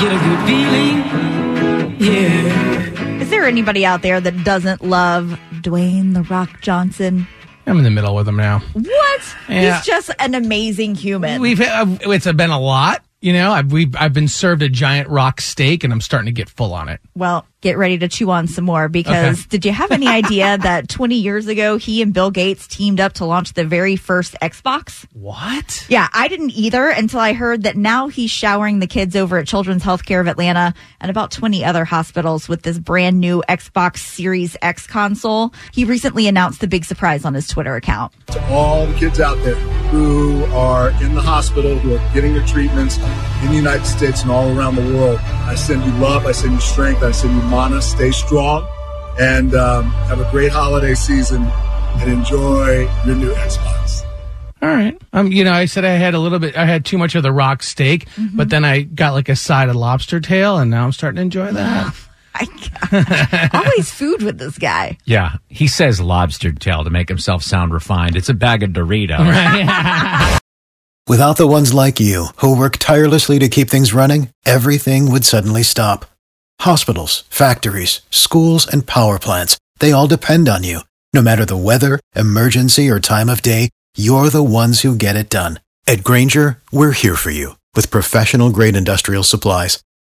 Get a good feeling. Yeah. Is there anybody out there that doesn't love Dwayne the Rock Johnson? I'm in the middle with him now. What? Yeah. He's just an amazing human. We've uh, it's been a lot, you know. I've we've, I've been served a giant rock steak, and I'm starting to get full on it. well, get ready to chew on some more because Okay. did you have any idea that 20 years ago he and Bill Gates teamed up to launch the very first Xbox? What? Yeah, I didn't either until I heard that now he's showering the kids over at Children's Healthcare of Atlanta and about 20 other hospitals with this brand new Xbox Series X console. He recently announced the big surprise on his Twitter account. to all the kids out there who are in the hospital, who are getting their treatments in the United States and all around the world. I send you love, I send you strength, I send you mana. Stay strong and um, have a great holiday season and enjoy your new Xbox. All right. Um, you know, I said I had a little bit. I had too much of the rock steak, but then I got like a side of lobster tail, and now I'm starting to enjoy that. I, always food with this guy. Yeah, he says lobster tail to make himself sound refined. It's a bag of Doritos. Without the ones like you, who work tirelessly to keep things running, everything would suddenly stop. Hospitals, factories, schools, and power plants, they all depend on you. No matter the weather, emergency, or time of day, you're the ones who get it done. At Grainger, we're here for you with professional grade industrial supplies.